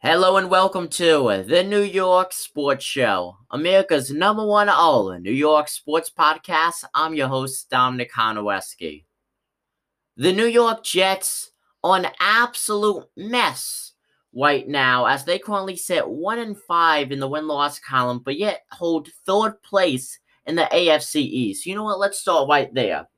Hello and welcome to the New York Sports Show, America's number one all New York sports podcast. I'm your host, Dominic Konowski. The New York Jets are an absolute mess right now as they currently sit 1 and 5 in the win loss column, but yet hold third place in the AFC East. You know what? Let's start right there.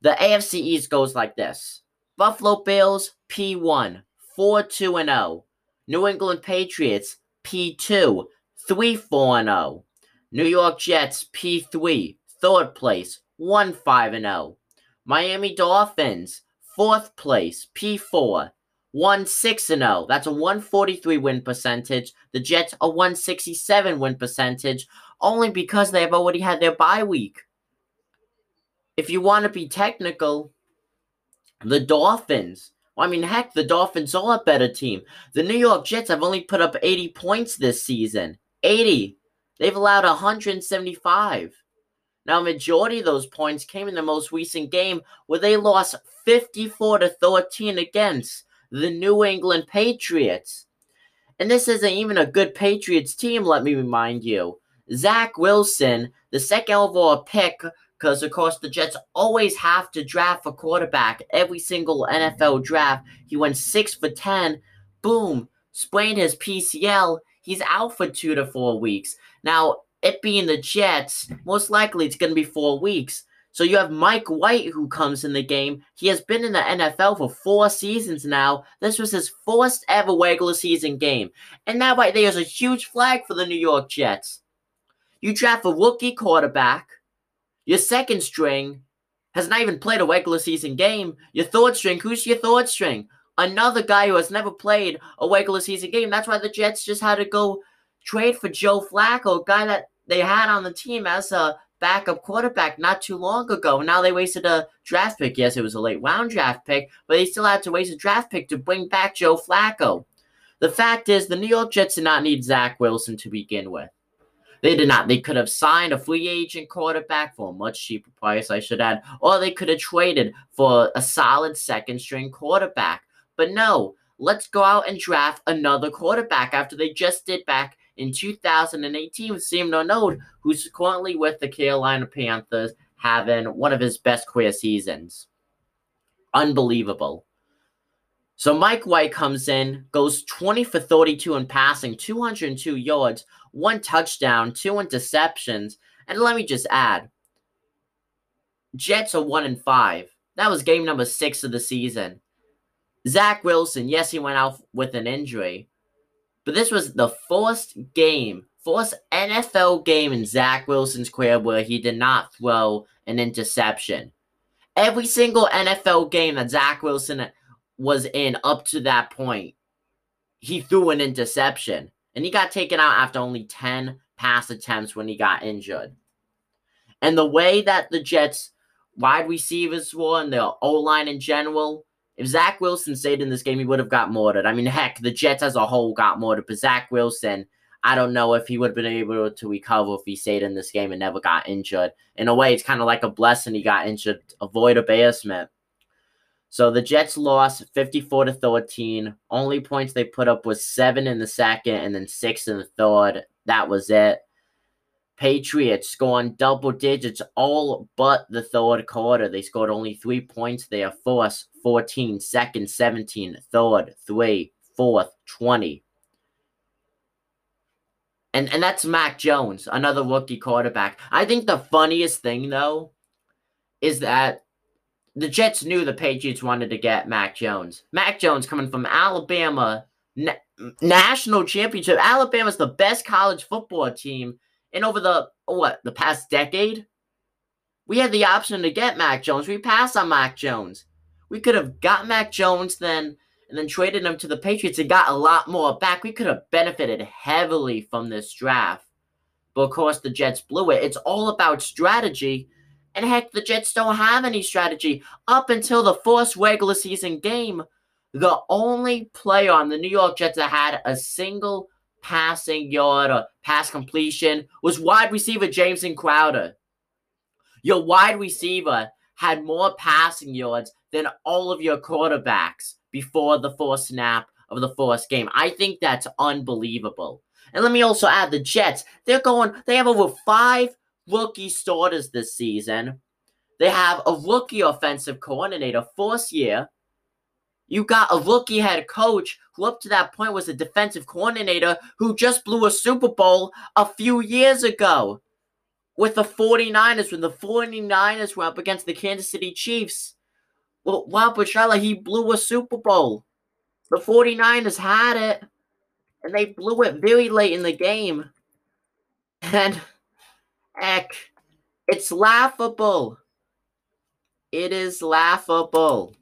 The AFC East goes like this Buffalo Bills, P1, 4 2 and 0. New England Patriots P2, 3 4 0. New York Jets P3, third place, 1 5 0. Miami Dolphins, fourth place, P4, 1 6 0. That's a 143 win percentage. The Jets a 167 win percentage only because they have already had their bye week. If you want to be technical, the Dolphins I mean, heck, the Dolphins are a better team. The New York Jets have only put up 80 points this season. 80. They've allowed 175. Now, majority of those points came in the most recent game where they lost 54 to 13 against the New England Patriots. And this isn't even a good Patriots team, let me remind you. Zach Wilson, the second overall pick because, of course, the Jets always have to draft a quarterback. Every single NFL draft, he went 6 for 10. Boom, sprained his PCL. He's out for two to four weeks. Now, it being the Jets, most likely it's going to be four weeks. So you have Mike White who comes in the game. He has been in the NFL for four seasons now. This was his first ever regular season game. And that right there is a huge flag for the New York Jets. You draft a rookie quarterback your second string has not even played a regular season game. Your third string, who's your third string? Another guy who has never played a regular season game. That's why the Jets just had to go trade for Joe Flacco, a guy that they had on the team as a backup quarterback not too long ago. Now they wasted a draft pick. Yes, it was a late round draft pick, but they still had to waste a draft pick to bring back Joe Flacco. The fact is, the New York Jets did not need Zach Wilson to begin with. They did not. They could have signed a free agent quarterback for a much cheaper price, I should add, or they could have traded for a solid second string quarterback. But no, let's go out and draft another quarterback after they just did back in 2018 with Sam Darnold, who's currently with the Carolina Panthers, having one of his best career seasons. Unbelievable. So Mike White comes in, goes 20 for 32 in passing, 202 yards, one touchdown, two interceptions. And let me just add Jets are one and five. That was game number six of the season. Zach Wilson, yes, he went out with an injury, but this was the first game, first NFL game in Zach Wilson's career where he did not throw an interception. Every single NFL game that Zach Wilson was in up to that point, he threw an interception. And he got taken out after only 10 pass attempts when he got injured. And the way that the Jets wide receivers were and their O line in general, if Zach Wilson stayed in this game, he would have got murdered. I mean, heck, the Jets as a whole got murdered, but Zach Wilson, I don't know if he would have been able to recover if he stayed in this game and never got injured. In a way, it's kind of like a blessing he got injured, avoid embarrassment. So the Jets lost 54 to 13. Only points they put up was seven in the second and then six in the third. That was it. Patriots scoring double digits all but the third quarter. They scored only three points there. First, 14, second, 17, third, three, fourth, 20. And, and that's Mac Jones, another rookie quarterback. I think the funniest thing, though, is that the Jets knew the Patriots wanted to get Mac Jones. Mac Jones coming from Alabama, na- national championship. Alabama's the best college football team in over the what the past decade. We had the option to get Mac Jones. We passed on Mac Jones. We could have got Mac Jones then and then traded him to the Patriots and got a lot more back. We could have benefited heavily from this draft. But of course, the Jets blew it. It's all about strategy and heck, the Jets don't have any strategy. Up until the first regular season game, the only player on the New York Jets that had a single passing yard or pass completion was wide receiver Jamison Crowder. Your wide receiver had more passing yards than all of your quarterbacks before the first snap of the first game. I think that's unbelievable. And let me also add the Jets. They're going, they have over five rookie starters this season. They have a rookie offensive coordinator, first year. You got a rookie head coach who, up to that point, was a defensive coordinator who just blew a Super Bowl a few years ago with the 49ers when the 49ers were up against the Kansas City Chiefs. Well, Rob Petrella, he blew a Super Bowl. The 49ers had it, and they blew it very late in the game. And, heck, it's laughable. It is laughable.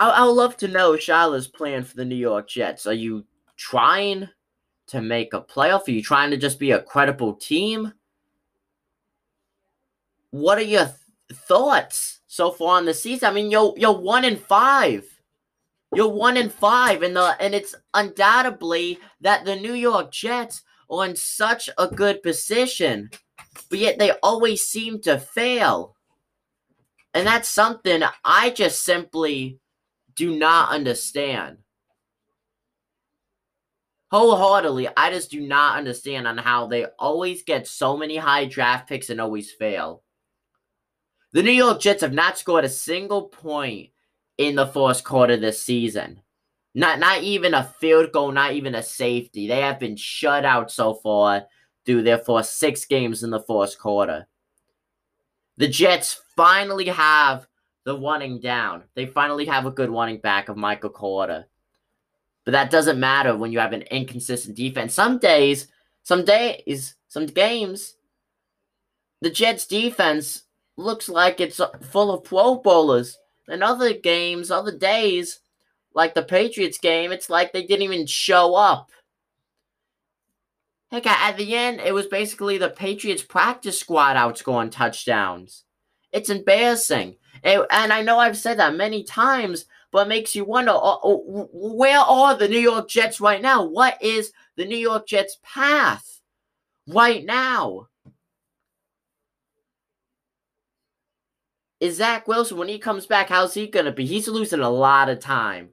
I, would love to know Saleh's plan for the New York Jets. Are you trying to make a playoff? Are you trying to just be a credible team? What are your th- thoughts so far on the season? I mean, you're you're one in five. You're one in five, and the and it's undoubtedly that the New York Jets are in such a good position, but yet they always seem to fail. And that's something I just simply do not understand. Wholeheartedly, I just do not understand on how they always get so many high draft picks and always fail. The New York Jets have not scored a single point in the first quarter this season. Not not even a field goal, not even a safety. They have been shut out so far through their first six games in the first quarter. The Jets finally have the running down. They finally have a good running back of Michael Carter. But that doesn't matter when you have an inconsistent defense. Some days, some days, some games, the Jets defense looks like it's full of Pro Bowlers. And other games, other days, like the Patriots game, it's like they didn't even show up. Heck, at the end, it was basically the Patriots practice squad outscoring touchdowns. It's embarrassing. And, and I know I've said that many times, but it makes you wonder uh, uh, where are the New York Jets right now? What is the New York Jets' path right now? Is Zach Wilson, when he comes back, how's he going to be? He's losing a lot of time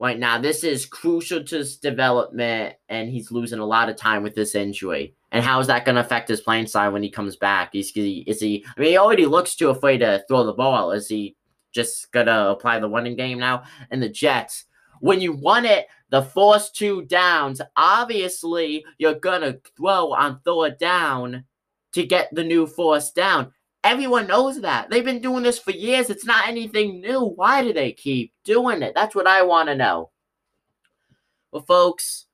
right now. This is crucial to his development, and he's losing a lot of time with this injury. And how is that going to affect his playing style when he comes back? Is he, is he? I mean, he already looks too afraid to throw the ball. Is he just gonna apply the running game now? And the Jets, when you run it, the first two downs, obviously you're gonna throw on third down to get the new force down. Everyone knows that. They've been doing this for years. It's not anything new. Why do they keep doing it? That's what I want to know. Well, folks,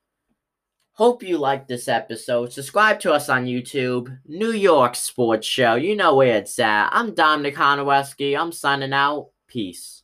hope you liked this episode. Subscribe to us on YouTube, New York Sports Show. You know where it's at. I'm Dominic Honowski. I'm signing out. Peace.